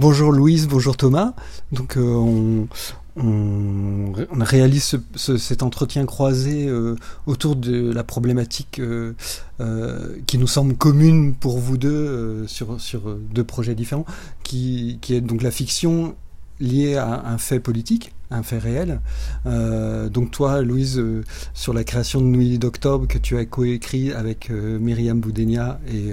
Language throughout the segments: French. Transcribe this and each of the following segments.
bonjour Louise, bonjour Thomas. Donc on, on, réalise cet entretien croisé euh, autour de la problématique euh, euh, qui nous semble commune pour vous deux sur, deux projets différents, qui, est donc la fiction liée à un fait politique, un fait réel. donc toi, Louise, sur la création de Nuit d'octobre que tu as coécrit avec Myriam Boudenia et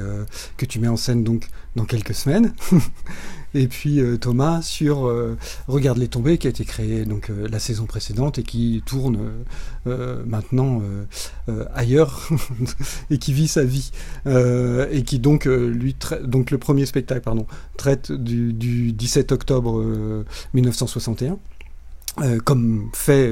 que tu mets en scène donc dans quelques semaines. Et puis euh, Thomas sur euh, Regarde les tombées qui a été créé donc euh, la saison précédente et qui tourne maintenant ailleurs et qui vit sa vie et qui donc lui donc le premier spectacle pardon traite du, 17 octobre 1961 comme fait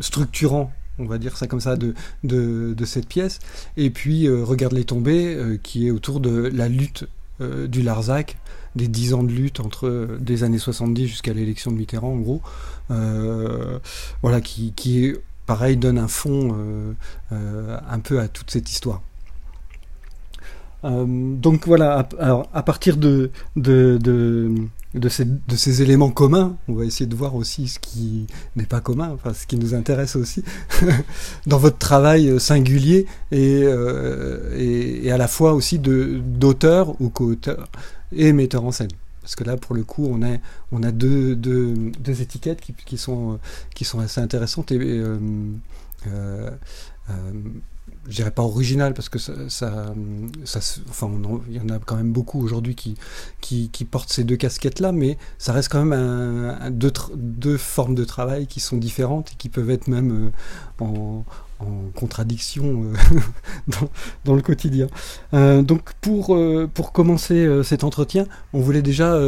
structurant on va dire ça comme ça, de, de, cette pièce. Et puis, Regarde les tombées, qui est autour de la lutte euh, du Larzac, des dix ans de lutte entre euh, des années 70 jusqu'à l'élection de Mitterrand, en gros, euh, voilà, qui, qui, pareil, donne un fond un peu à toute cette histoire. Donc voilà, alors à partir de, de, de, ces, de, ces, éléments communs, on va essayer de voir aussi ce qui n'est pas commun, enfin ce qui nous intéresse aussi dans votre travail singulier et, euh, et, et, à la fois aussi d'auteur ou co-auteur et metteur en scène. Parce que là, pour le coup, on a, on a deux, deux, étiquettes qui, qui, sont, qui sont assez intéressantes et, euh, euh, je dirais pas original parce que ça, enfin, il y en a quand même beaucoup aujourd'hui qui, portent ces deux casquettes-là, mais ça reste quand même deux, formes de travail qui sont différentes et qui peuvent être même euh, en, contradiction euh, dans, le quotidien. Euh, donc pour, commencer cet entretien, on voulait déjà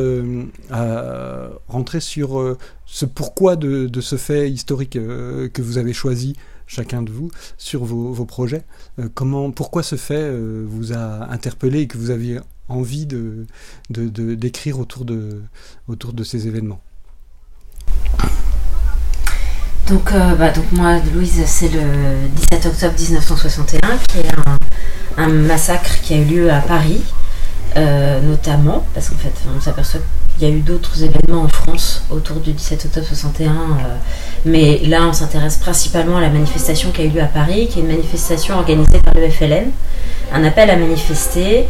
rentrer sur ce pourquoi de, ce fait historique que vous avez choisi chacun de vous sur vos, projets. Euh, comment, pourquoi ce fait euh, vous a interpellé et que vous aviez envie de, d'écrire autour, de, autour de ces événements? Donc, euh, bah, donc moi, Louise, c'est le 17 octobre 1961, qui est un, un massacre qui a eu lieu à Paris, notamment, parce qu'en fait, on s'aperçoit il y a eu d'autres événements en France autour du 17 octobre 61, euh, mais là on s'intéresse principalement à la manifestation qui a eu lieu à Paris, qui est une manifestation organisée par le FLN, un appel à manifester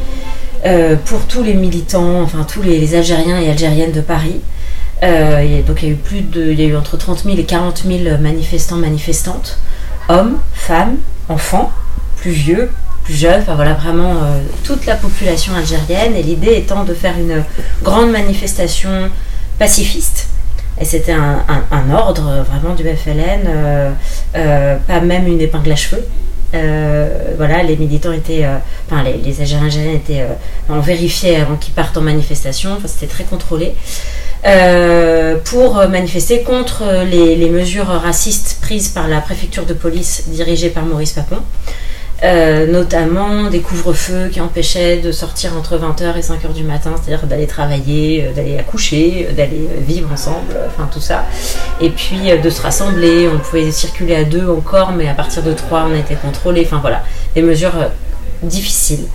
euh, pour tous les militants, enfin tous les, Algériens et Algériennes de Paris. Euh, donc il y a eu plus de, il y a eu entre 30 000 et 40 000 manifestants, manifestantes, hommes, femmes, enfants, plus vieux, plus jeunes, enfin voilà vraiment euh, toute la population algérienne et l'idée étant de faire une grande manifestation pacifiste. Et c'était un, ordre euh, vraiment du FLN, euh, pas même une épingle à cheveux. voilà, les militants étaient, enfin les, les Algériens étaient, on vérifiait avant qu'ils partent en manifestation, enfin, c'était très contrôlé. pour manifester contre les, les, mesures racistes prises par la préfecture de police dirigée par Maurice Papon. Euh, notamment des couvre-feux qui empêchaient de sortir entre 20h et 5h du matin, c'est-à-dire d'aller travailler, euh, d'aller accoucher, euh, d'aller vivre ensemble, enfin tout ça. Et puis de se rassembler, on pouvait circuler à deux encore, mais à partir de trois, on était contrôlé, enfin voilà, des mesures difficiles.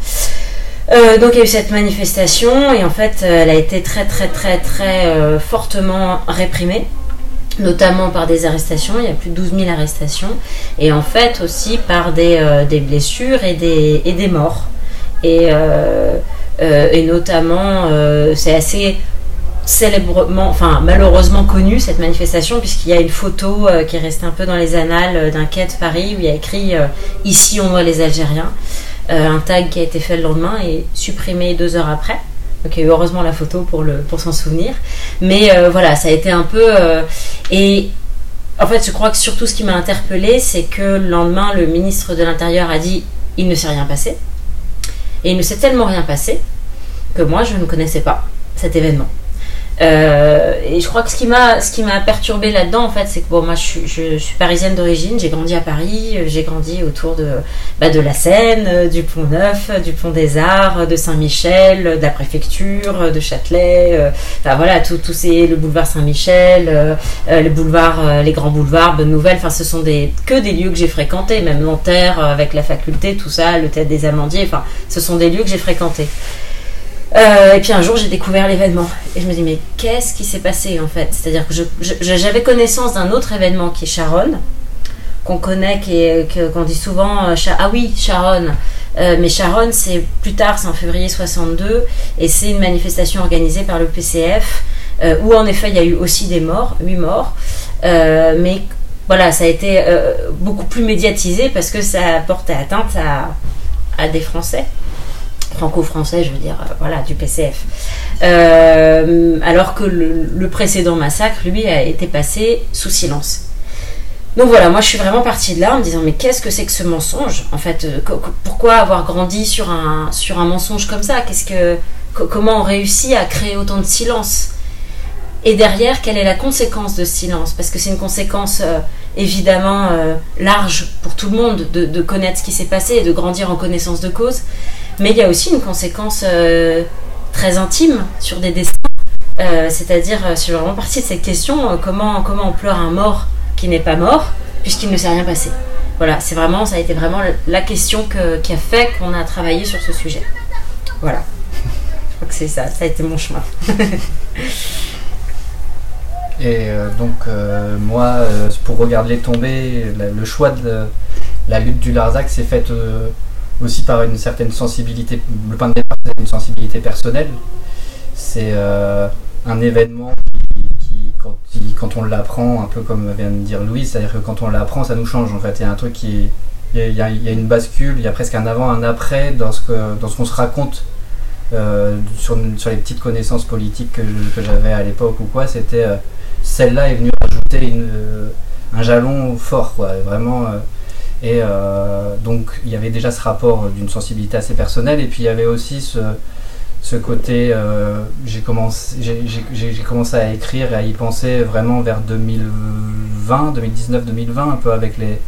donc il y a eu cette manifestation et en fait elle a été très très très très fortement réprimée notamment par des arrestations, il y a plus de 12 000 arrestations, et en fait aussi par des, euh, blessures et des, et morts. Et, euh, euh, et notamment, c'est assez célèbrement, enfin malheureusement connu cette manifestation, puisqu'il y a une photo qui est restée un peu dans les annales d'un quai de Paris où il y a écrit Ici on voit les Algériens. un tag qui a été fait le lendemain et supprimé deux heures après. Donc heureusement la photo pour, le, pour s'en souvenir. Mais euh, voilà, ça a été un peu... Euh, et en fait, je crois que surtout ce qui m'a interpellée, c'est que le lendemain, le ministre de l'Intérieur a dit il ne s'est rien passé. Et il ne s'est tellement rien passé que moi, je ne connaissais pas cet événement. Euh, et je crois que ce qui m'a ce qui m'a perturbé là-dedans en fait c'est que bon moi je suis, je, suis parisienne d'origine. J'ai grandi à Paris. J'ai grandi autour de bah, de la Seine du Pont Neuf du Pont des Arts de Saint-Michel de la préfecture de Châtelet euh, enfin voilà tout tout c'est le boulevard Saint-Michel euh, le boulevard les grands boulevards Bonne Nouvelle. Enfin ce sont des que des lieux que j'ai fréquentés même Nanterre avec la faculté tout ça le théâtre des Amandiers. Enfin ce sont des lieux que j'ai fréquentés Euh, et puis un jour, j'ai découvert l'événement. Et je me dis, mais qu'est-ce qui s'est passé en fait? C'est-à-dire que j'avais connaissance d'un autre événement qui est Sharon, qu'on connaît, qu'on dit souvent, ah oui, Sharon. mais Sharon, c'est plus tard, c'est en février 62, et c'est une manifestation organisée par le PCF, où en effet il y a eu aussi des morts, 8 morts, mais voilà, ça a été euh, beaucoup plus médiatisé parce que ça portait atteinte à, des Français franco-français, je veux dire, euh, voilà, du PCF. Euh, alors que le, précédent massacre, lui, a été passé sous silence. Donc voilà, moi je suis vraiment partie de là en me disant mais qu'est-ce que c'est que ce mensonge En fait, pourquoi avoir grandi sur un, sur un mensonge comme ça? Qu'est-ce que comment on réussit à créer autant de silence? Et derrière, quelle est la conséquence de ce silence? Parce que c'est une conséquence euh, évidemment euh, large pour tout le monde de, connaître ce qui s'est passé et de grandir en connaissance de cause. Mais il y a aussi une conséquence euh, très intime sur des destins. C'est-à-dire, je suis vraiment partie de cette question comment, comment on pleure un mort qui n'est pas mort puisqu'il ne s'est rien passé Voilà, c'est vraiment, ça a été vraiment la question qui a fait qu'on a travaillé sur ce sujet. Voilà. Je crois que c'est ça, ça a été mon chemin. Et euh, donc, euh, moi, euh, pour regarder tomber, le choix de la lutte du Larzac s'est fait aussi par une certaine sensibilité. Le point de départ, c'est une sensibilité personnelle. C'est un événement qui, quand, on l'apprend, un peu comme vient de dire Louise, c'est-à-dire que quand on l'apprend, ça nous change. En fait, il y a un truc qui. Il y, a, une bascule, il y a presque un avant, un après dans ce qu'on se raconte sur, sur, les petites connaissances politiques que, j'avais à l'époque ou quoi. C'était celle-là est venue rajouter euh, un jalon fort, quoi, vraiment. Euh, et euh, donc il y avait déjà ce rapport d'une sensibilité assez personnelle, et puis il y avait aussi ce, ce côté, j'ai commencé, commencé à écrire et à y penser vraiment vers 2020, 2019-2020, un peu avec les,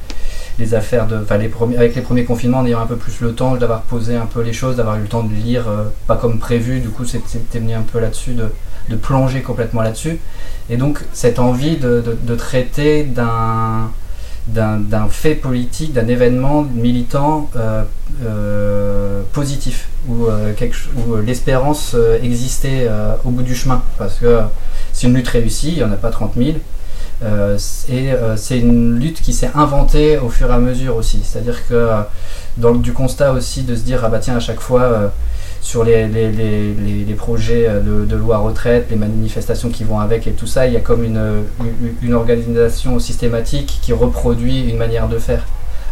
les affaires de, enfin les premiers, avec les premiers confinements, en ayant un peu plus le temps d'avoir posé un peu les choses, d'avoir eu le temps de lire, pas comme prévu, du coup c'était venu un peu là-dessus de, de plonger complètement là-dessus. Et donc cette envie de, traiter d'un d'un fait politique, d'un événement militant euh, euh, positif, où, euh, l'espérance existait au bout du chemin. Parce que c'est une lutte réussie, il n'y en a pas 30 000. et c'est une lutte qui s'est inventée au fur et à mesure aussi. C'est-à-dire que dans du constat aussi de se dire, ah bah tiens, à chaque fois sur les, les, les, projets de, de, loi retraite, les manifestations qui vont avec et tout ça, il y a comme une, une, organisation systématique qui reproduit une manière de faire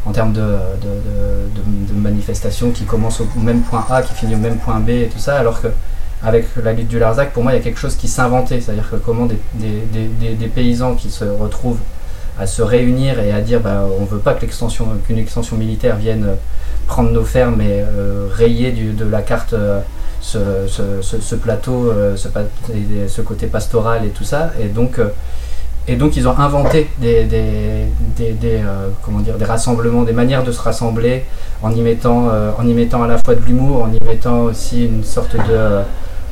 en termes de, de, de, manifestations qui commencent au même point A, qui finit au même point B et tout ça, alors que avec la lutte du Larzac, pour moi, il y a quelque chose qui s'inventait, c'est-à-dire que comment des, des, des, paysans qui se retrouvent à se réunir et à dire bah, on ne veut pas qu'une extension militaire vienne prendre nos fermes et euh, rayer de la carte euh, ce, plateau, euh, ce, côté pastoral et tout ça. Et donc, et donc ils ont inventé des, des, comment dire, des rassemblements, des manières de se rassembler en y mettant, en y mettant à la fois de l'humour, en y mettant aussi une sorte de,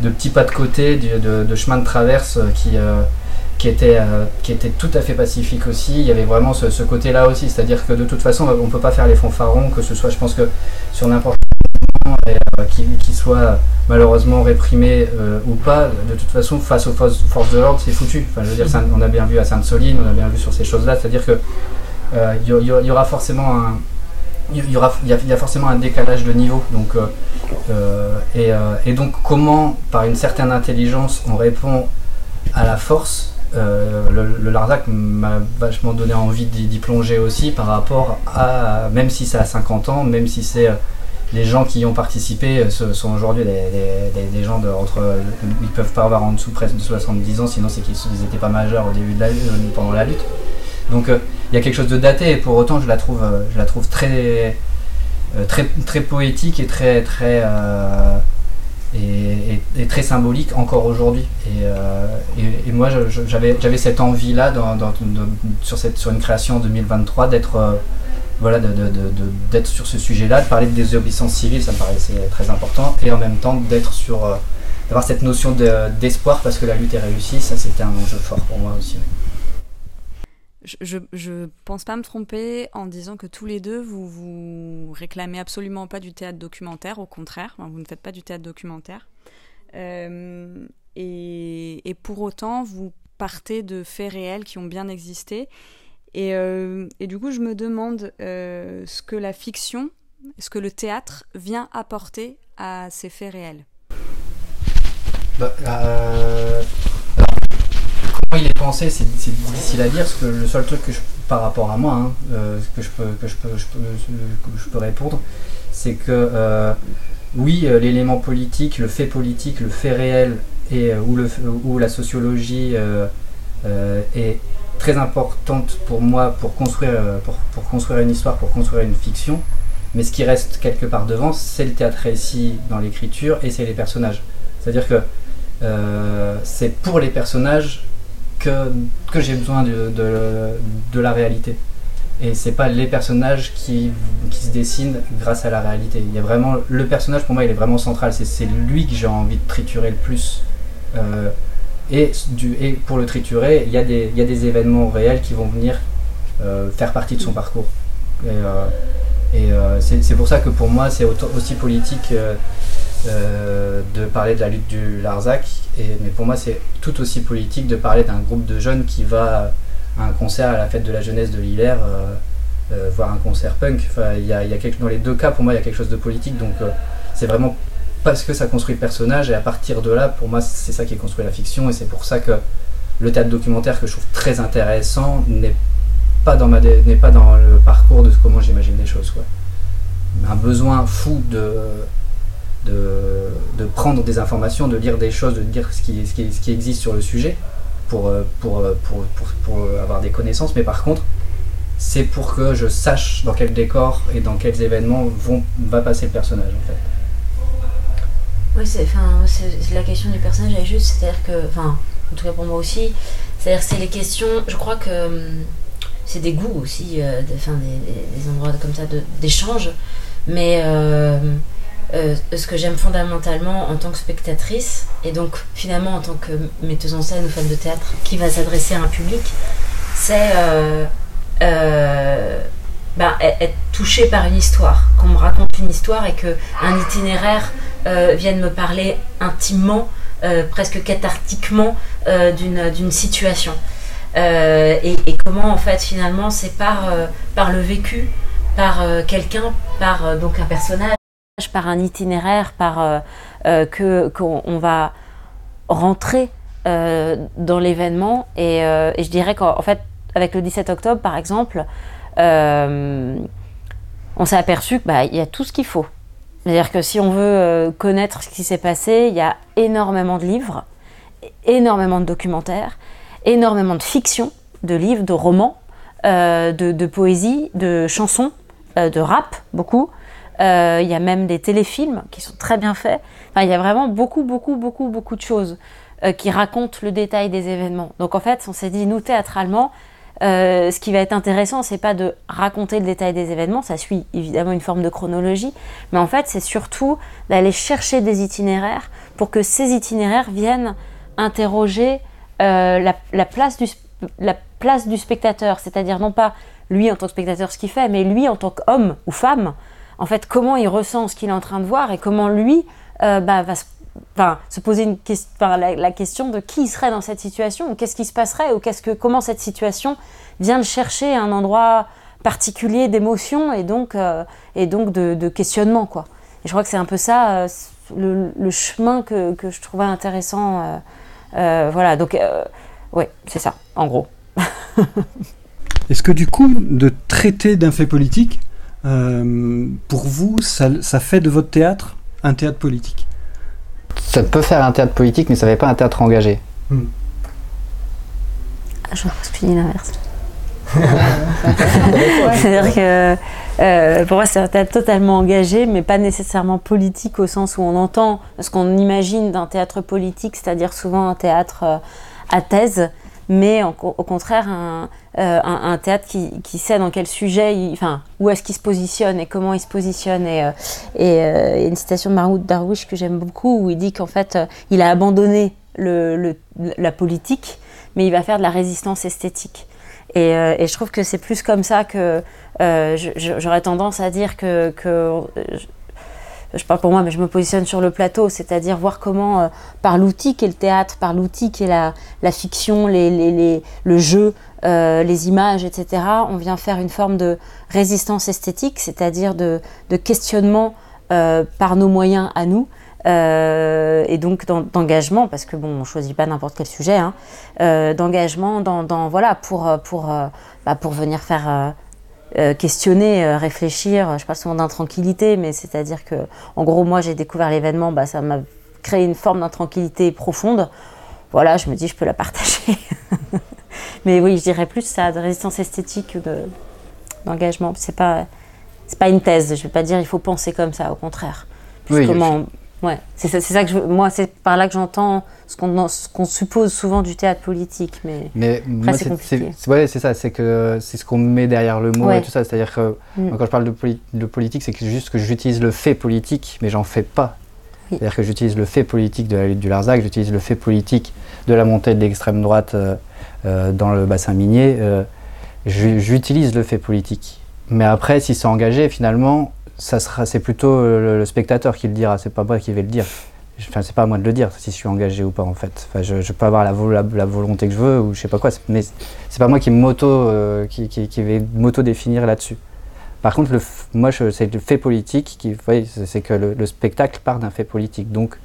de petit pas de côté, de chemin de traverse qui qui était, euh, qui était tout à fait pacifique aussi. Il y avait vraiment ce, côté-là aussi, c'est-à-dire que de toute façon, on ne peut pas faire les fanfarons, que ce soit, je pense que sur n'importe quel euh, qui, soit malheureusement réprimé euh, ou pas, de toute façon, face aux forces, de l'ordre, c'est foutu. Enfin, je veux dire, on a bien vu à Sainte-Soline, on a bien vu sur ces choses-là, c'est-à-dire que il y, aura forcément un il y, aura, il y, a, forcément un décalage de niveau. Donc, et, donc, comment, par une certaine intelligence, on répond à la force euh, le, Larzac m'a vachement donné envie d'y plonger aussi par rapport à, même si c'est à 50 ans, même si c'est euh, les gens qui y ont participé euh, ce sont aujourd'hui des, gens de, entre. Ils peuvent pas avoir en dessous presque de 70 ans, sinon c'est qu'ils n'étaient pas majeurs au début de la pendant la lutte. Donc il y a quelque chose de daté et pour autant je la trouve, je la trouve très, très, très poétique et très. très et, très symbolique encore aujourd'hui. Et, euh, moi, j'avais cette envie-là sur, une création en 2023 d'être euh, voilà, d'être sur ce sujet-là, de parler de désobéissance civile, ça me paraissait très important, et en même temps d'être sur euh, d'avoir cette notion d'espoir parce que la lutte est réussie, ça c'était un enjeu fort pour moi aussi je, je pense pas me tromper en disant que tous les deux, vous vous réclamez absolument pas du théâtre documentaire, au contraire, vous ne faites pas du théâtre documentaire. et, et, pour autant, vous partez de faits réels qui ont bien existé. Et, et du coup, je me demande ce que la fiction, ce que le théâtre vient apporter à ces faits réels. Bah, euh, comment il est pensé, c'est difficile à dire, parce que le seul truc que je, par rapport à moi, hein, euh, que, je peux, que, je peux, je, peux, répondre, c'est que euh, oui, l'élément politique, le fait politique, le fait réel, et, ou, le, la sociologie est très importante pour moi pour construire, pour, pour, construire une histoire, pour construire une fiction. Mais ce qui reste quelque part devant, c'est le théâtre récit dans l'écriture et c'est les personnages. C'est-à-dire que euh, c'est pour les personnages que, j'ai besoin de, la réalité. Et c'est pas les personnages qui, se dessinent grâce à la réalité. Il y a vraiment le personnage pour moi il est vraiment central. C'est lui que j'ai envie de triturer le plus. Euh, et, pour le triturer, il y, a des, événements réels qui vont venir euh, faire partie de son parcours. Et, et c'est pour ça que pour moi c'est aussi politique euh, de parler de la lutte du Larzac, mais pour moi c'est tout aussi politique de parler d'un groupe de jeunes qui va à un concert à la fête de la jeunesse de Lillers, euh, euh, voir un concert punk. Enfin, y a, dans les deux cas, pour moi, il y a quelque chose de politique, donc c'est vraiment parce que ça construit le personnage, et à partir de là, pour moi, c'est ça qui construit la fiction, et c'est pour ça que le théâtre documentaire que je trouve très intéressant n'est pas dans, pas dans le parcours de comment j'imagine les choses. Quoi. Un besoin fou de de, prendre des informations, de lire des choses, de dire ce qui, ce qui, existe sur le sujet pour, euh, euh, pour, pour, pour, avoir des connaissances. Mais par contre, c'est pour que je sache dans quel décor et dans quels événements vont, va passer le personnage en fait. Oui, c'est, la question du personnage est juste, c'est-à-dire que, enfin, en tout cas pour moi aussi, c'est-à-dire c'est les questions, je crois que hum, c'est des goûts aussi, euh, des, des, endroits comme ça d'échange, mais euh, ce que j'aime fondamentalement en tant que spectatrice, et donc finalement en tant que metteuse en scène ou fan de théâtre qui va s'adresser à un public, c'est euh, euh, bah, être touché par une histoire, qu'on me raconte une histoire et qu'un itinéraire vienne me parler intimement, presque cathartiquement d'une situation. Et, et, comment en fait finalement c'est par, par le vécu, par quelqu'un, par donc un personnage par un itinéraire, par euh, euh, que qu'on va rentrer euh, dans l'événement. Et, je dirais qu'en fait avec le 17 octobre par exemple on s'est aperçu qu'il bah, y a tout ce qu'il faut. C'est-à-dire que si on veut connaître ce qui s'est passé il y a énormément de livres énormément de documentaires énormément de fiction de livres de romans de, de, poésie de chansons de rap beaucoup euh, il y a même des téléfilms qui sont très bien faits. Enfin, il y a vraiment beaucoup, beaucoup, beaucoup, beaucoup de choses euh, qui racontent le détail des événements. Donc en fait, on s'est dit, nous, théâtralement, euh, ce qui va être intéressant, c'est pas de raconter le détail des événements, ça suit évidemment une forme de chronologie, mais en fait, c'est surtout d'aller chercher des itinéraires pour que ces itinéraires viennent interroger la, place du, la place du spectateur, c'est-à-dire non pas lui en tant que spectateur ce qu'il fait, mais lui en tant qu'homme ou femme, en fait, comment il ressent ce qu'il est en train de voir et comment lui euh, bah, va se, poser la, question de qui serait dans cette situation, ou qu'est-ce qui se passerait, ou qu'est-ce que, comment cette situation vient de chercher un endroit particulier d'émotion et donc, euh, et donc de, questionnement. Quoi. Et je crois que c'est un peu ça euh, le, chemin que, je trouvais intéressant. voilà, donc, ouais, c'est ça, en gros. Est-ce que du coup, de traiter d'un fait politique, euh, pour vous, ça, fait de votre théâtre un théâtre politique? Ça peut faire un théâtre politique, mais ça ne fait pas un théâtre engagé. Hmm. Ah, je pense que tu dis l'inverse. C'est-à-dire que euh, pour moi, c'est un théâtre totalement engagé, mais pas nécessairement politique au sens où on entend ce qu'on imagine d'un théâtre politique, c'est-à-dire souvent un théâtre euh, à thèse, mais au contraire un, euh, un, théâtre qui, sait dans quel sujet, enfin, où est-ce qu'il se positionne et comment il se positionne. Et, euh, euh, y a une citation de Mahmoud Darwish que j'aime beaucoup où il dit qu'en fait, il a abandonné le, la politique, mais il va faire de la résistance esthétique. Et, je trouve que c'est plus comme ça que j'aurais tendance à dire que je parle pour moi, mais je me positionne sur le plateau, c'est-à-dire voir comment, par l'outil qu'est le théâtre, par l'outil qu'est la, la fiction, les, les, le jeu, les images, etc., on vient faire une forme de résistance esthétique, c'est-à-dire de, questionnement par nos moyens à nous, euh, et donc d'engagement, parce que bon, on choisit pas n'importe quel sujet, hein, euh, d'engagement dans, dans, voilà, pour, pour, euh, bah, pour venir faire questionner, réfléchir. Je parle souvent d'intranquillité, mais c'est-à-dire que, en gros, moi j'ai découvert l'événement, bah, ça m'a créé une forme d'intranquillité profonde. Voilà, je me dis, je peux la partager. mais oui, je dirais plus ça, de résistance esthétique ou d'engagement. c'est pas, c'est pas une thèse. Je vais pas dire il faut penser comme ça, au contraire. Oui, comment, Ouais, c'est ça, ça, que je, moi c'est par là que j'entends ce qu'on suppose souvent du théâtre politique, mais, mais c'est. Ouais, c'est ça, c'est que c'est ce qu'on met derrière le mot et tout ça. C'est-à-dire que mm. quand je parle de, de politique, c'est juste que j'utilise le fait politique, mais j'en fais pas. C'est-à-dire que j'utilise le fait politique de la lutte du Larzac, j'utilise le fait politique de la montée de l'extrême droite euh, euh, dans le bassin minier. Euh, j'utilise le fait politique. Mais après, si c'est engagé, finalement, ça sera, c'est plutôt le, spectateur qui le dira, c'est pas moi qui vais le dire. Enfin, c'est pas à moi de le dire si je suis engagé ou pas en fait. Enfin, je, peux avoir la, la, volonté que je veux ou je sais pas quoi, mais c'est pas moi qui m'auto, euh, qui, qui, vais m'auto définir là-dessus. Par contre, le, moi, c'est le fait politique qui, c'est que le, spectacle part d'un fait politique. Donc,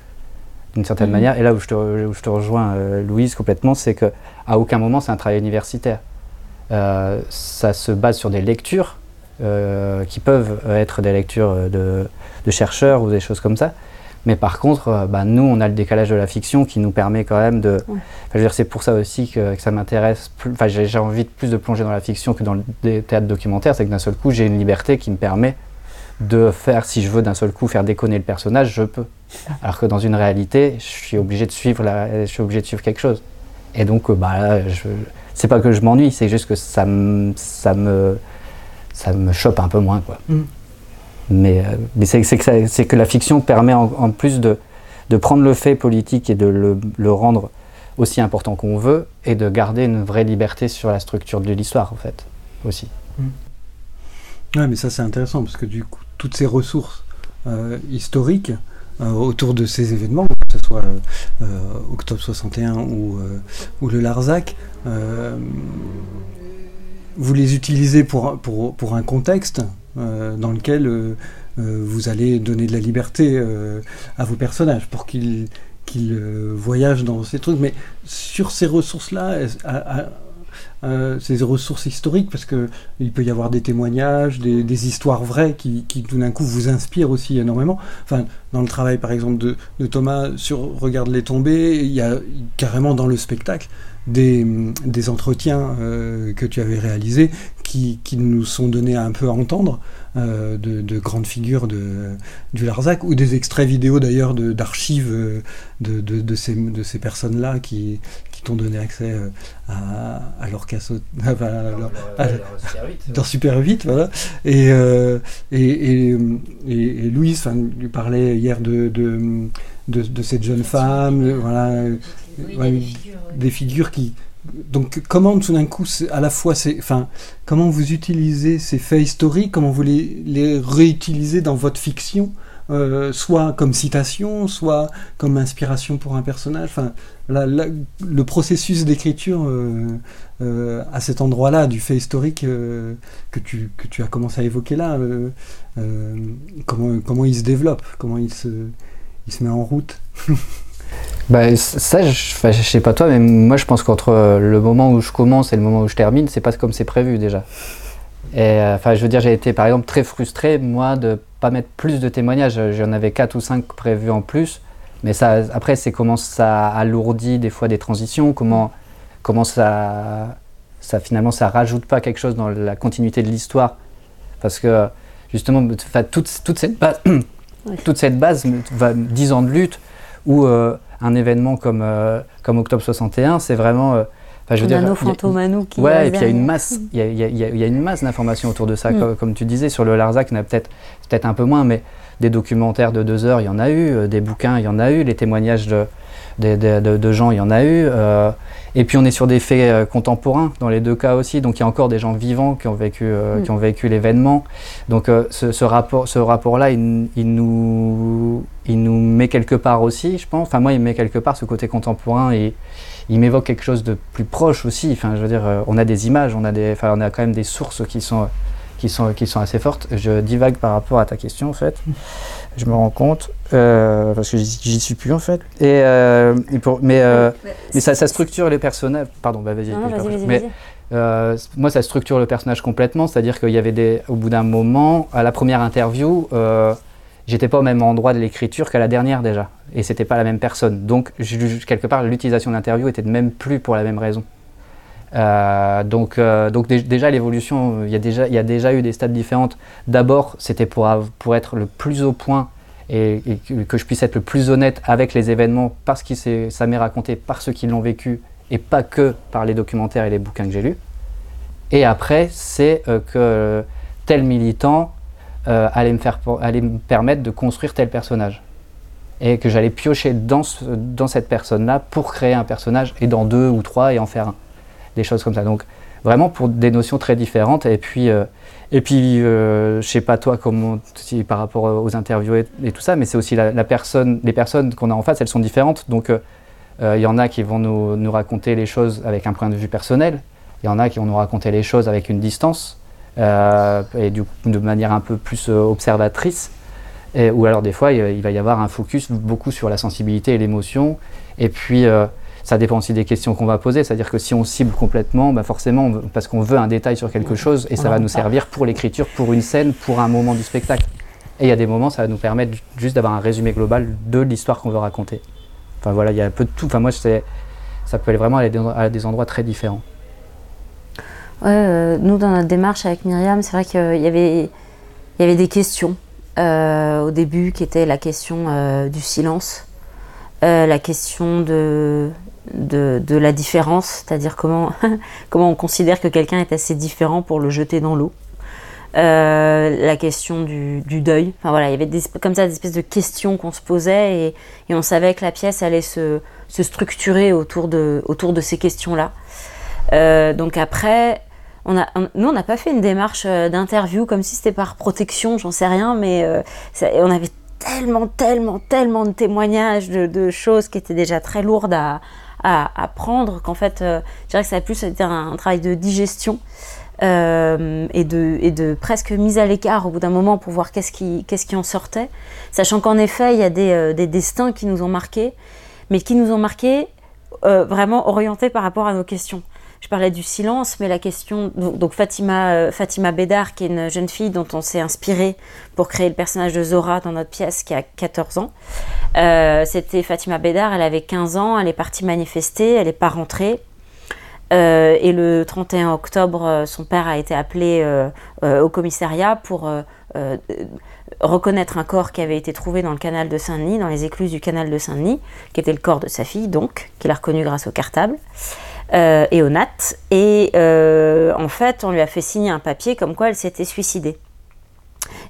d'une certaine mhm. manière, et là où je te, où je te rejoins, euh, Louise, complètement, c'est que à aucun moment c'est un travail universitaire. Euh, ça se base sur des lectures euh, qui peuvent être des lectures de, chercheurs ou des choses comme ça. Mais par contre, euh, bah, nous, on a le décalage de la fiction qui nous permet quand même de. c'est pour ça aussi que, ça m'intéresse. Enfin, j'ai envie de plus de plonger dans la fiction que dans le théâtre documentaire. C'est que d'un seul coup, j'ai une liberté qui me permet de faire, si je veux d'un seul coup faire déconner le personnage, je peux. Alors que dans une réalité, je suis obligé de suivre, la, je suis obligé de suivre quelque chose. Et donc, euh, bah, c'est pas que je m'ennuie, c'est juste que ça, ça me ça me chope un peu moins. Quoi. Mm. Mais, euh, mais c'est, que que la fiction permet en, plus de, de, prendre le fait politique et de le, le rendre aussi important qu'on veut et de garder une vraie liberté sur la structure de l'histoire, en fait, aussi. Mm. Ouais, mais ça c'est intéressant parce que du coup, toutes ces ressources euh, historiques euh, autour de ces événements, que ce soit Octobre 61 ou, ou le Larzac, vous les utilisez pour, pour, pour un contexte euh, dans lequel euh, euh, vous allez donner de la liberté à vos personnages pour qu'ils qu'ils voyagent dans ces trucs. Mais sur ces ressources-là, ces ressources historiques, parce que il peut y avoir des témoignages, des, histoires vraies qui, tout d'un coup vous inspirent aussi énormément. Enfin, dans le travail par exemple de, Thomas sur Regarde les tombées, il y a carrément dans le spectacle des, entretiens euh, que tu avais réalisés qui, nous sont donnés un peu à entendre euh, de, de, grandes figures de, du Larzac ou des extraits vidéo d'ailleurs d'archives euh, de, de, de, ces, de ces personnes-là qui, qui t'ont donné accès à, à leur casse dans Super 8 voilà et, et, et, et, Louise lui parlait hier de, de, de, cette jeune femme voilà des, figures. qui. Donc, comment tout d'un coup, à la fois, enfin, comment vous utilisez ces faits historiques, comment vous les, les réutilisez dans votre fiction, euh, soit comme citation, soit comme inspiration pour un personnage. Enfin, le processus d'écriture euh, euh, à cet endroit-là du fait historique que, tu, que tu as commencé à évoquer là, comment, comment il se développe, comment il se, il se met en route. Bah, ça, je, je sais pas toi, mais moi je pense qu'entre le moment où je commence et le moment où je termine, c'est pas comme c'est prévu déjà. Et euh, enfin, je veux dire, j'ai été par exemple très frustré, moi, de pas mettre plus de témoignages. J'en avais 4 ou 5 prévus en plus. Mais ça, après, c'est comment ça alourdit des fois des transitions, comment, comment ça, ça finalement ça rajoute pas quelque chose dans la continuité de l'histoire. Parce que justement, toute, toute, cette base, toute cette base, 10 ans de lutte, où euh, un événement comme, euh, comme Octobre 61, c'est vraiment. Euh, je veux dire, nos fantômes à nous qui. Ouais, et puis il y a une masse, il y a, y a, y a une masse d'informations autour de ça, mm. comme, tu disais sur le Larzac, il y en a peut-être peut-être un peu moins, mais des documentaires de deux heures, il y en a eu, des bouquins, il y en a eu, les témoignages de, de, gens, il y en a eu. Euh, et puis on est sur des faits euh, contemporains dans les deux cas aussi. Donc il y a encore des gens vivants qui ont vécu, mm. qui ont vécu l'événement. Donc ce, rapport, ce rapport-là, il, nous, il nous met quelque part aussi, je pense. Enfin moi, il met quelque part ce côté contemporain et il m'évoque quelque chose de plus proche aussi. Enfin, je veux dire, on a des images, on a, des, enfin, on a quand même des sources qui sont qui sont, qui sont assez fortes. Je divague par rapport à ta question, en fait. Je me rends compte, euh, parce que j'y suis plus, en fait. Et, euh, mais euh, mais ça, ça, structure les personnages. Pardon, bah, vas-y. mais moi, ça structure le personnage complètement. C'est-à-dire qu'il y avait des. Au bout d'un moment, à la première interview, j'étais pas au même endroit de l'écriture qu'à la dernière déjà. Et c'était pas la même personne. Donc, quelque part, l'utilisation d'interview était de même plus pour la même raison. Euh, donc, euh, donc déjà l'évolution, il y, a déjà, il y a déjà eu des stades différentes. D'abord, c'était pour, pour être le plus au point et, que je puisse être le plus honnête avec les événements parce que ça m'est raconté par ceux qui l'ont vécu et pas que par les documentaires et les bouquins que j'ai lus. Et après, c'est euh, que tel militant allait, me faire, allait me permettre de construire tel personnage et que j'allais piocher dans, dans cette personne-là pour créer un personnage et dans deux ou trois et en faire un choses comme ça. Donc vraiment pour des notions très différentes. Et puis, euh, et puis euh, je sais pas toi comment, si, par rapport aux interviews et, tout ça, mais c'est aussi la, personne, les personnes qu'on a en face, elles sont différentes. Donc euh, il y en a qui vont nous, raconter les choses avec un point de vue personnel. Il y en a qui vont nous raconter les choses avec une distance et de manière un peu plus observatrice. Ou alors des fois, il, va y avoir un focus beaucoup sur la sensibilité et l'émotion. Et puis ça dépend aussi des questions qu'on va poser. C'est-à-dire que si on cible complètement, bah forcément, parce qu'on veut un détail sur quelque chose, et ça va nous servir pour l'écriture, pour une scène, pour un moment du spectacle. Et il y a des moments, ça va nous permettre juste d'avoir un résumé global de l'histoire qu'on veut raconter. Enfin voilà, il y a un peu de tout. Enfin moi, ça peut aller vraiment à des endroits très différents. Ouais, euh, nous, dans notre démarche avec Myriam, c'est vrai qu'il y avait, y avait des questions euh, au début qui étaient la question euh, du silence, la question de, de, la différence, c'est-à-dire comment, comment on considère que quelqu'un est assez différent pour le jeter dans l'eau. Euh, la question du, deuil. Enfin voilà, il y avait comme ça des espèces de questions qu'on se posait et, on savait que la pièce allait se, structurer autour de, autour de ces questions-là. Euh, donc après, nous, on n'a pas fait une démarche euh, d'interview comme si c'était par protection, j'en sais rien, mais on avait tellement, tellement, tellement de témoignages de, choses qui étaient déjà très lourdes à, à, prendre, qu'en fait, euh, je dirais que ça a plus été un, travail de digestion euh, et, de, et de presque mise à l'écart au bout d'un moment pour voir qu'est-ce qui, qu'est-ce qui en sortait, sachant qu'en effet, il y a des, euh, des, destins qui nous ont marqués, mais qui nous ont marqués vraiment orientés par rapport à nos questions je parlais du silence, mais la question. Donc, Fatima, euh, Fatima Bédard, qui est une jeune fille dont on s'est inspiré pour créer le personnage de Zora dans notre pièce, qui a 14 ans. Euh, c'était Fatima Bédard, elle avait 15 ans, elle est partie manifester, elle n'est pas rentrée. Euh, et le 31 octobre, son père a été appelé au commissariat pour reconnaître un corps qui avait été trouvé dans le canal de Saint-Denis, dans les écluses du canal de Saint-Denis, qui était le corps de sa fille, donc, qu'il a reconnu grâce au cartable euh, et au NAT. Et euh, en fait, on lui a fait signer un papier comme quoi elle s'était suicidée.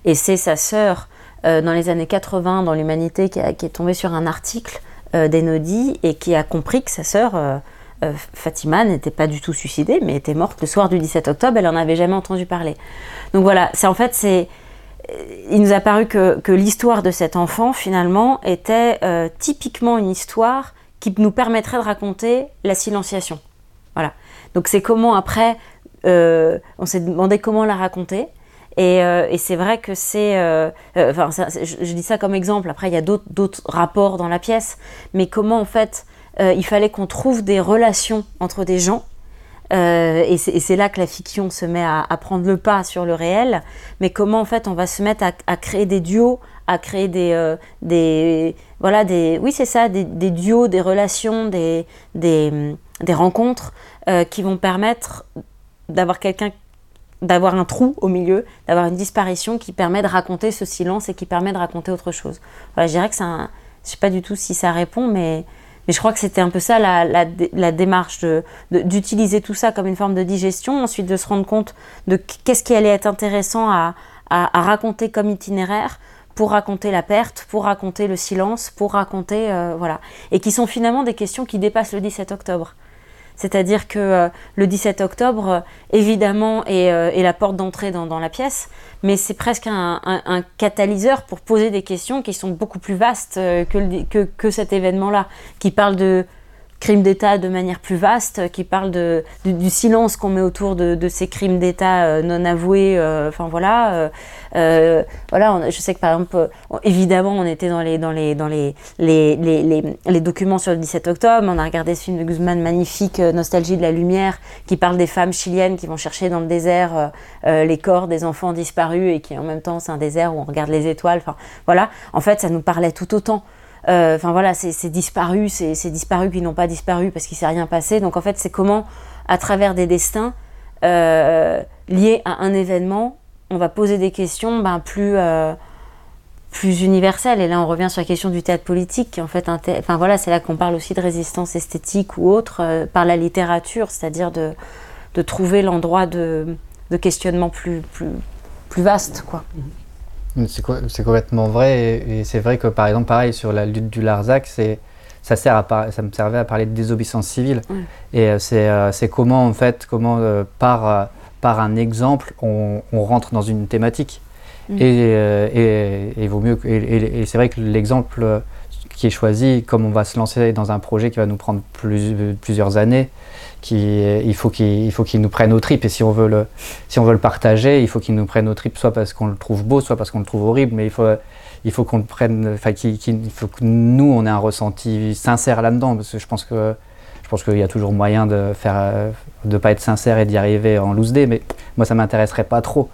Et c'est sa sœur, euh, dans les années 80, dans l'Humanité, qui, est tombée sur un article d'Enodi et qui a compris que sa sœur, Fatima, n'était pas du tout suicidée, mais était morte le soir du 17 octobre. Elle n'en avait jamais entendu parler. Donc voilà, c'est en fait, c'est il nous a paru que, que l'histoire de cet enfant, finalement, était typiquement une histoire qui nous permettrait de raconter la silenciation. Voilà. Donc c'est comment après, euh, on s'est demandé comment la raconter. Et, euh, c'est vrai que c'est, euh, enfin, je, dis ça comme exemple. Après, il y a d'autres rapports dans la pièce, mais comment en fait, il fallait qu'on trouve des relations entre des gens. et c'est là que la fiction se met à, prendre le pas sur le réel. Mais comment en fait, on va se mettre à, créer des duos, à créer des, des voilà, des, oui c'est ça, des, duos, des relations, des des rencontres euh, qui vont permettre d'avoir quelqu'un d'avoir un trou au milieu, d'avoir une disparition qui permet de raconter ce silence et qui permet de raconter autre chose. Voilà, je dirais que c'est un... Je sais pas du tout si ça répond, mais, mais je crois que c'était un peu ça la, la, démarche d'utiliser tout ça comme une forme de digestion, ensuite de se rendre compte de qu'est-ce qui allait être intéressant à, à, à raconter comme itinéraire pour raconter la perte, pour raconter le silence, pour raconter euh, voilà, et qui sont finalement des questions qui dépassent le 17 octobre. C'est-à-dire que euh, le 17 octobre, euh, évidemment, est, la porte d'entrée dans, la pièce, mais c'est presque un, catalyseur pour poser des questions qui sont beaucoup plus vastes que cet événement-là, qui parle de crimes d'État de manière plus vaste, qui parle de, du, silence qu'on met autour de, ces crimes d'État euh, non avoués. Euh, enfin voilà, euh, voilà. je sais que par exemple, évidemment, on était dans les dans les dans les les, les, les documents sur le 17 octobre. On a regardé ce film de Guzman magnifique, Nostalgie de la lumière, qui parle des femmes chiliennes qui vont chercher dans le désert les corps des enfants disparus et qui en même temps c'est un désert où on regarde les étoiles. Enfin voilà. En fait, ça nous parlait tout autant. Euh, enfin voilà, c'est disparu, c'est disparu qui n'ont pas disparu parce qu'il s'est rien passé. Donc en fait, c'est comment, à travers des destins euh, liés à un événement, on va poser des questions ben, plus, euh, plus universelles. Et là, on revient sur la question du théâtre politique, qui en fait, enfin voilà, c'est là qu'on parle aussi de résistance esthétique ou autre par la littérature, c'est-à-dire de, de, trouver l'endroit de, de, questionnement plus, plus, plus vaste, quoi. C'est complètement vrai. Et, c'est vrai que, par exemple, pareil, sur la lutte du Larzac, ça, sert à ça me servait à parler de désobéissance civile. Et euh, euh, c'est comment, en fait, comment euh, par, par un exemple, on, rentre dans une thématique. Mm. Et, et, vaut mieux. Et, c'est vrai que l'exemple qui est choisi, comme on va se lancer dans un projet qui va nous prendre plusieurs années, il faut qu'il qu'il nous prenne au tripes et si on veut le si on veut le partager il faut qu'il nous prenne au tripes soit parce qu'on le trouve beau soit parce qu'on le trouve horrible. Mais il faut il faut qu'on le prenne enfin qu'il faut que nous on ait un ressenti sincère là-dedans. Parce que je pense que je pense qu'il y a toujours moyen de faire de pas être sincère et d'y arriver en loose day. Mais moi ça m'intéresserait pas trop.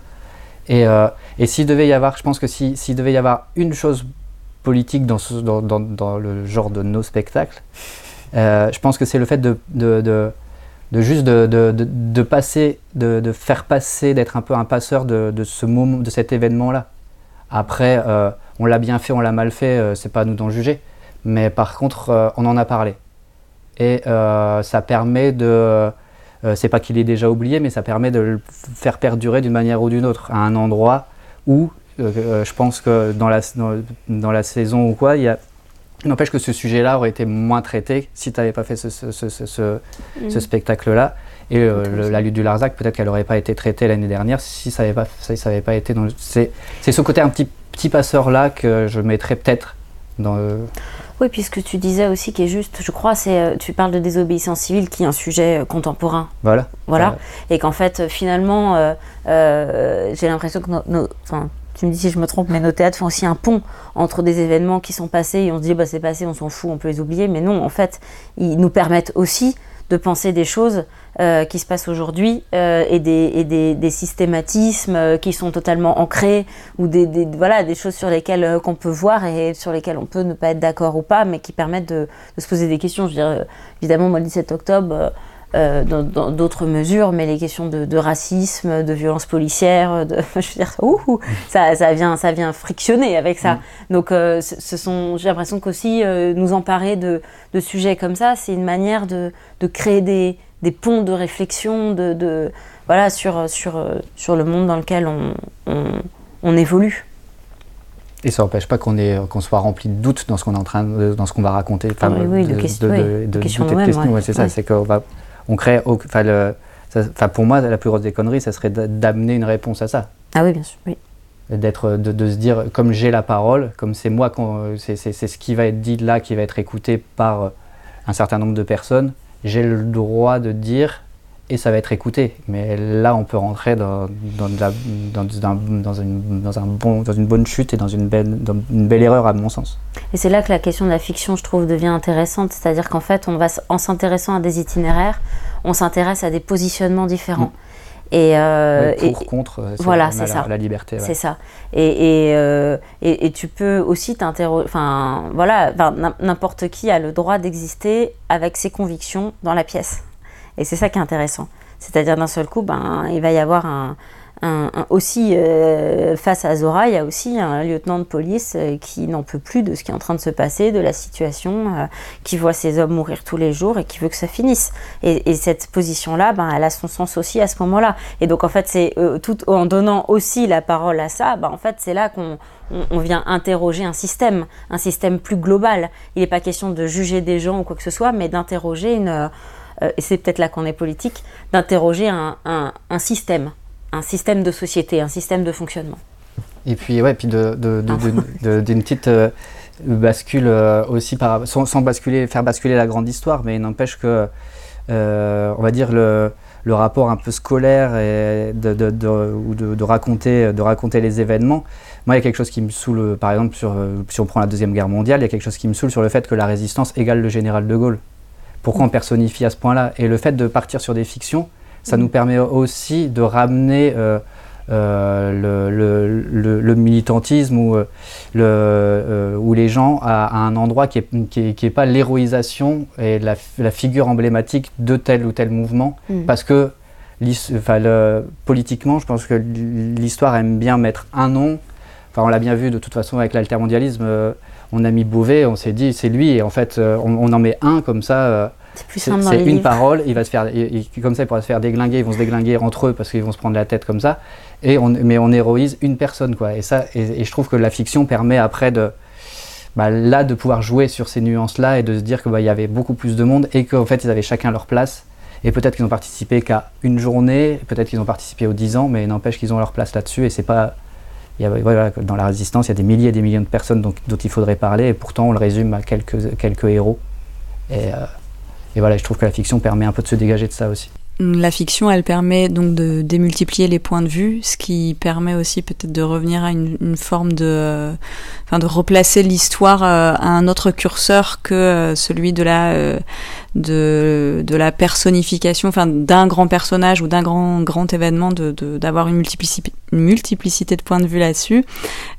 Et, euh, et s'il devait y avoir je pense que s'il devait y avoir une chose politique dans, dans, dans, le genre de nos spectacles euh, je pense que c'est le fait de de juste de, de, de, passer, de, faire passer, d'être un peu un passeur de, ce moment, de cet événement-là. Après, euh, on l'a bien fait, on l'a mal fait, euh, c'est pas à nous d'en juger. Mais par contre, euh, on en a parlé. Et ça permet de. c'est pas qu'il est déjà oublié, mais ça permet de le faire perdurer d'une manière ou d'une autre, à un endroit où je pense que dans la, dans, dans la saison ou quoi, il y a N'empêche que ce sujet-là aurait été moins traité si tu n'avais pas fait ce, mm. spectacle-là. Et euh, la lutte du Larzac, peut-être qu'elle n'aurait pas été traitée l'année dernière si ça n'avait pas, ça, pas été dans. C'est ce côté un petit, petit passeur-là que je mettrais peut-être dans. Oui, puisque tu disais aussi qui est juste, je crois, c'est euh, tu parles de désobéissance civile qui est un sujet euh, contemporain. Voilà. Voilà. Et qu'en fait, finalement, j'ai l'impression que nos, tu me dis si je me trompe, mais nos théâtres font aussi un pont entre des événements qui sont passés et on se dit bah c'est passé, on s'en fout, on peut les oublier. Mais non, en fait, ils nous permettent aussi de penser des choses euh, qui se passent aujourd'hui euh, et, des, des, des, systématismes euh, qui sont totalement ancrés ou des, des, voilà, des choses sur lesquelles qu'on peut voir et sur lesquelles on peut ne pas être d'accord ou pas, mais qui permettent de, de, se poser des questions. Je veux dire, évidemment, moi, le 17 octobre, euh, dans d'autres mesures, mais les questions de, racisme, de violence policière, de, je veux dire, ça, ça, vient, ça vient frictionner avec ça. Mm. Donc, euh, ce sont, j'ai l'impression qu'aussi euh, nous emparer de, de, sujets comme ça, c'est une manière de, de créer des, des, ponts de réflexion, de, de voilà, sur, sur, sur le monde dans lequel on, on, évolue. Et ça n'empêche pas qu'on qu'on soit rempli de doutes dans ce qu'on est en train dans ce qu'on va raconter. Enfin, oui, oui, de, de, questions de, de, questions ouais. c'est ça, c'est qu'on va on crée. Enfin, pour moi, la plus grosse des conneries, ça serait d'amener une réponse à ça. Ah oui, bien sûr. Oui. D'être, de, se dire, comme j'ai la parole, comme c'est moi, c'est ce qui va être dit là, qui va être écouté par un certain nombre de personnes, j'ai le droit de dire et ça va être écouté. Mais là, on peut rentrer dans, dans, dans, une, dans, un bon, dans une bonne chute et dans une belle, dans une belle erreur, à mon sens. Et c'est là que la question de la fiction, je trouve, devient intéressante. C'est-à-dire qu'en fait, on va, en s'intéressant à des itinéraires, on s'intéresse à des positionnements différents. Mm. Et, euh, pour, contre, euh, voilà, c'est ça. La liberté. C'est ça. Et, et, euh, et, tu peux aussi t'interroger. Enfin, voilà, n'importe qui a le droit d'exister avec ses convictions dans la pièce. Et c'est ça qui est intéressant. C'est-à-dire d'un seul coup, ben, il va y avoir un, aussi euh, face à Zora, il y a aussi un lieutenant de police euh, qui n'en peut plus de ce qui est en train de se passer, de la situation, euh, qui voit ses hommes mourir tous les jours et qui veut que ça finisse. Et, cette position-là, ben, elle a son sens aussi à ce moment-là. Et donc en fait, c'est tout en donnant aussi la parole à ça, ben, en fait, c'est là qu'on on, vient interroger un système, un système plus global. Il n'est pas question de juger des gens ou quoi que ce soit, mais d'interroger une et c'est peut-être là qu'on est politique, d'interroger un, un système un système de société, un système de fonctionnement. Et puis, ouais, puis d'une petite euh, bascule euh, aussi, par, sans, basculer, faire basculer la grande histoire, mais il n'empêche que, euh, on va dire, le, le, rapport un peu scolaire et de, de, raconter, de raconter les événements. Moi, il y a quelque chose qui me saoule, par exemple, sur, si on prend la Deuxième Guerre mondiale, il y a quelque chose qui me saoule sur le fait que la résistance égale le général de Gaulle. Pourquoi on personnifie à ce point-là? Et le fait de partir sur des fictions, ça nous permet aussi de ramener euh, euh, le, militantisme ou, euh, ou les gens à, un endroit qui n'est qui est, pas l'héroïsation et la, figure emblématique de tel ou tel mouvement. Mm. Parce que politiquement, je pense que l'histoire aime bien mettre un nom. Enfin, on l'a bien vu de toute façon avec l'altermondialisme. On a mis Beauvais, on s'est dit c'est lui, et en fait, on, en met un comme ça. C'est une parole, il va se faire, comme ça, il pourra se faire déglinguer, ils vont se déglinguer entre eux parce qu'ils vont se prendre la tête comme ça. Et on, mais on héroïse une personne, quoi. Et ça, et, je trouve que la fiction permet après de, bah, là, de pouvoir jouer sur ces nuances-là et de se dire qu'il bah, y avait beaucoup plus de monde et qu'en fait, ils avaient chacun leur place. Et peut-être qu'ils ont participé qu'à une journée, peut-être qu'ils ont participé aux 10 ans, mais n'empêche qu'ils ont leur place là-dessus. Et c'est pas. Dans la résistance, il y a des milliers et des millions de personnes dont, il faudrait parler, et pourtant on le résume à quelques, héros. Et, euh, et voilà, je trouve que la fiction permet un peu de se dégager de ça aussi. La fiction, elle permet donc de démultiplier les points de vue, ce qui permet aussi peut-être de revenir à une, forme de, enfin, de replacer l'histoire euh, à un autre curseur que euh, celui de la euh, de, de la personnification, enfin d'un grand personnage ou d'un grand grand événement, d'avoir une multiplicité de points de vue là-dessus.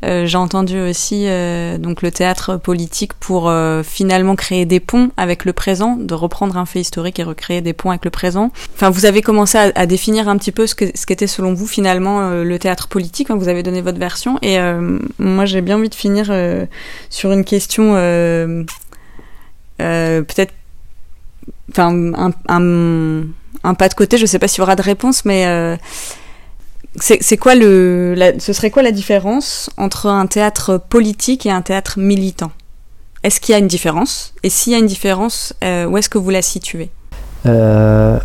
Euh, J'ai entendu aussi euh, donc le théâtre politique pour euh, finalement créer des ponts avec le présent, de reprendre un fait historique et recréer des ponts avec le présent. Enfin, vous avez commencé à, définir un petit peu ce ce qu'était selon vous finalement le théâtre politique. Hein, vous avez donné votre version et moi j'ai bien envie de finir sur une question peut-être enfin un, pas de côté. Je sais pas s'il y aura de réponse, mais c'est quoi le, ce serait quoi la différence entre un théâtre politique et un théâtre militant? Est-ce qu'il y a une différence? Et s'il y a une différence, euh, où est-ce que vous la situez? Euh,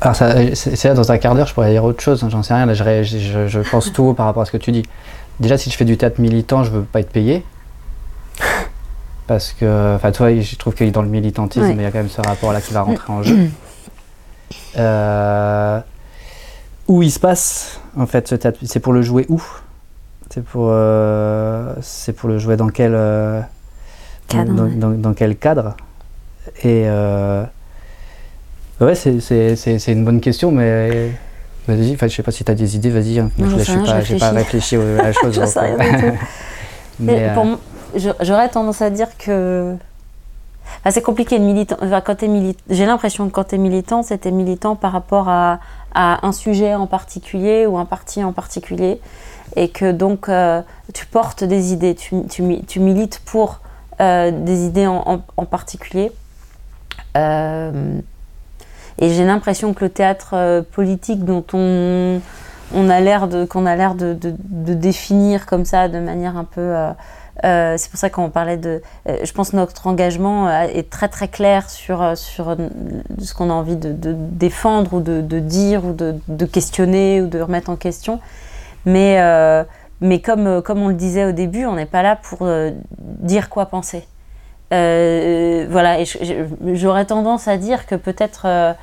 Alors c'est là dans un quart d'heure, je pourrais dire autre chose. J'en sais rien. Là, je, pense tout par rapport à ce que tu dis. Déjà, si je fais du théâtre militant, je veux pas être payé. Parce que, enfin, toi, je trouve que dans le militantisme, il y a quand même ce rapport-là qui va rentrer en jeu. Euh, où il se passe en fait ce théâtre C'est pour le jouer où? C'est pour, euh, c'est pour le jouer dans quel, euh, cadre, dans, quel cadre? Et ouais, c'est une bonne question, mais vas-y, je sais pas si tu as des idées, vas-y. Hein. je n'ai pas, pas, réfléchi à la chose. sais rien mais, J'aurais tendance à dire que c'est compliqué de militant. J'ai l'impression que quand tu es militant, c'était militant par rapport à, un sujet en particulier ou un parti en particulier et que donc euh, tu portes des idées, tu, milites pour euh, des idées en, particulier. Euh, et j'ai l'impression que le théâtre politique dont on, a l'air de qu'on a l'air de, définir comme ça de manière un peu euh, c'est pour ça qu'on parlait de. Euh, je pense que notre engagement euh, est très très clair sur, sur ce qu'on a envie de, défendre ou de, dire ou de, questionner ou de remettre en question. Mais, mais comme, comme on le disait au début, on n'est pas là pour dire quoi penser. voilà, j'aurais tendance à dire que peut-être.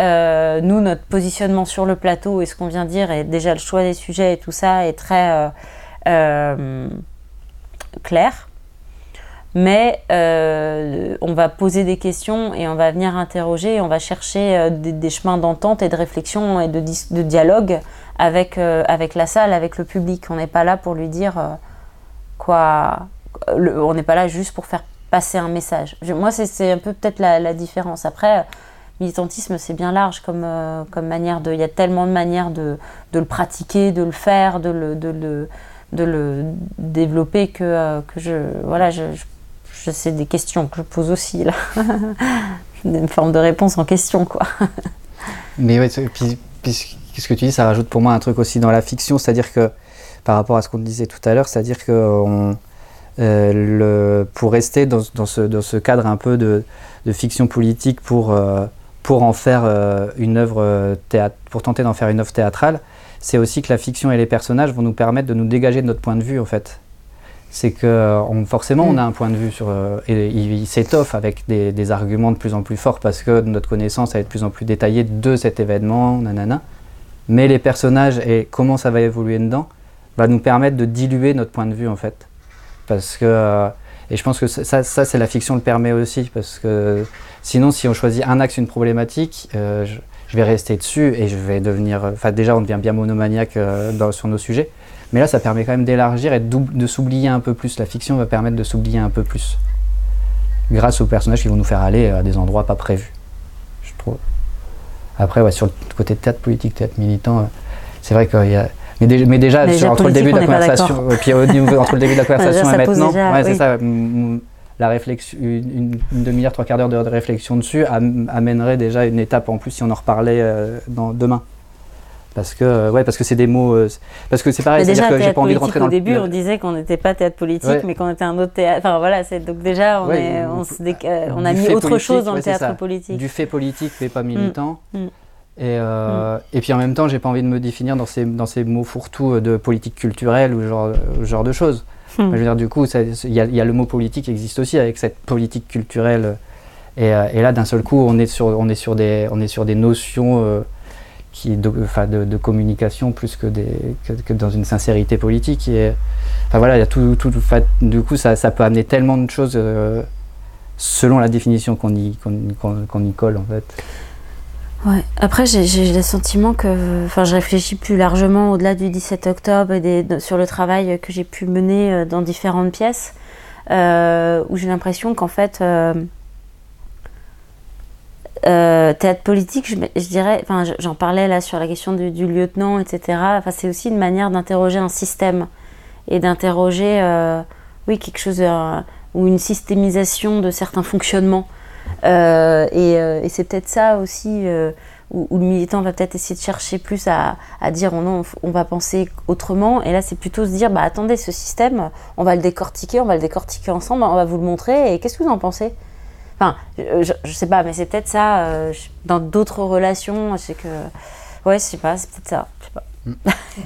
nous, notre positionnement sur le plateau et ce qu'on vient de dire, et déjà le choix des sujets et tout ça est très clair, mais euh, on va poser des questions et on va venir interroger, et on va chercher euh, des, chemins d'entente et de réflexion et de, dialogue avec, euh, avec la salle, avec le public. On n'est pas là pour lui dire quoi. on n'est pas là juste pour faire passer un message. moi, c'est un peu peut-être la, différence. Après, militantisme, c'est bien large comme, comme manière de. Il y a tellement de manières de, le pratiquer, de le faire, de le, de le développer que, que je. Voilà, je, je, c'est des questions que je pose aussi là. Une forme de réponse en question, quoi. Mais ouais, puis, puis, ce que tu dis, ça rajoute pour moi un truc aussi dans la fiction, c'est-à-dire que par rapport à ce qu'on disait tout à l'heure, c'est-à-dire que euh, pour rester dans, dans, ce, dans, ce, cadre un peu de, de fiction politique pour, euh, pour en faire euh, une œuvre théâtre, pour tenter d'en faire une œuvre théâtrale, c'est aussi que la fiction et les personnages vont nous permettre de nous dégager de notre point de vue en fait. C'est que on, forcément on a un point de vue sur et il, s'étoffe avec des, des, arguments de plus en plus forts parce que notre connaissance va être de plus en plus détaillée de cet événement, nanana. Mais les personnages et comment ça va évoluer dedans va nous permettre de diluer notre point de vue en fait. Parce que, euh, et je pense que ça, ça c'est la fiction le permet aussi, parce que sinon, si on choisit un axe, une problématique, euh, je, vais rester dessus et je vais devenir. Enfin, déjà, on devient bien monomaniaque euh, dans, sur nos sujets, mais là, ça permet quand même d'élargir et de, de s'oublier un peu plus. La fiction va permettre de s'oublier un peu plus, grâce aux personnages qui vont nous faire aller à des endroits pas prévus, je trouve. Après, ouais, sur le côté théâtre politique, théâtre militant, c'est vrai qu'il y a mais, déjà, entre, le début de la conversation, et puis entre le début de la conversation et maintenant, ouais, c'est ça. La réflexion, une, demi-heure, trois quarts d'heure de réflexion dessus amènerait déjà une étape en plus si on en reparlait euh, dans, demain. Parce que, ouais, parce que c'est des mots. Euh, parce que c'est pareil, c'est-à-dire que j'ai pas envie de rentrer dans Au début, on disait qu'on n'était pas théâtre politique, mais qu'on était un autre théâtre. Enfin voilà, donc déjà, on, est, on, on a mis autre chose dans le théâtre politique. Du fait politique, mais pas militant. Mm, mm. Et, euh, mm. et, puis en même temps, j'ai pas envie de me définir dans ces, dans ces mots fourre-tout de politique culturelle ou genre, genre de choses. Mm. Je du coup, il y, a le mot politique qui existe aussi avec cette politique culturelle. Et, euh, et là, d'un seul coup, on est sur, des, notions euh, qui, de, de, communication plus que, dans une sincérité politique. Et, voilà, il y a tout, tout, du coup, ça, ça, peut amener tellement de choses selon la définition qu'on y, y colle en fait. Après, j'ai le sentiment que, enfin, je réfléchis plus largement au-delà du 17 octobre sur le travail que j'ai pu mener euh, dans différentes pièces, euh, où j'ai l'impression qu'en fait, euh, théâtre politique, je, dirais, enfin, j'en parlais là sur la question du, lieutenant, etc. Enfin, c'est aussi une manière d'interroger un système et d'interroger, oui, quelque chose ou une systémisation de certains fonctionnements. Euh, euh, et, c'est peut-être ça aussi euh, où, le militant va peut-être essayer de chercher plus à, dire oh non, on va penser autrement. Et là, c'est plutôt se dire bah attendez, ce système, on va le décortiquer, on va le décortiquer ensemble, on va vous le montrer. Et qu'est-ce que vous en pensez? Enfin, je, je, sais pas, mais c'est peut-être ça dans d'autres relations. Je sais que. Ouais, je sais pas, c'est peut-être ça. Je sais pas. Mm.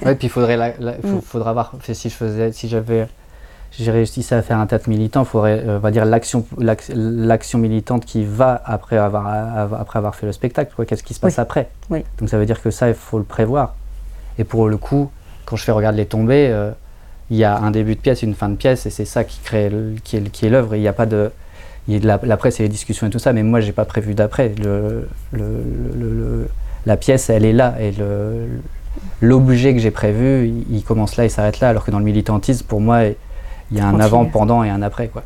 ouais, puis il faudrait, mm. faudra voir si je faisais, si j'avais j'ai réussi à faire un théâtre militant, il faudrait, euh, va dire, l'action, l'action militante qui va après avoir, après avoir fait le spectacle. Qu'est-ce qui se passe après oui. Donc ça veut dire que ça, il faut le prévoir. Et pour le coup, quand je fais Regarde les tombées, euh, il y a un début de pièce, une fin de pièce, et c'est ça qui crée, qui est, qui est l'œuvre. Il n'y a pas de, il la, la, presse et les discussions et tout ça, mais moi, j'ai pas prévu d'après. Le, le, la pièce, elle est là, et l'objet que j'ai prévu, il, il, commence là et s'arrête là, alors que dans le militantisme, pour moi, il y a un avant, pendant et un après. Quoi.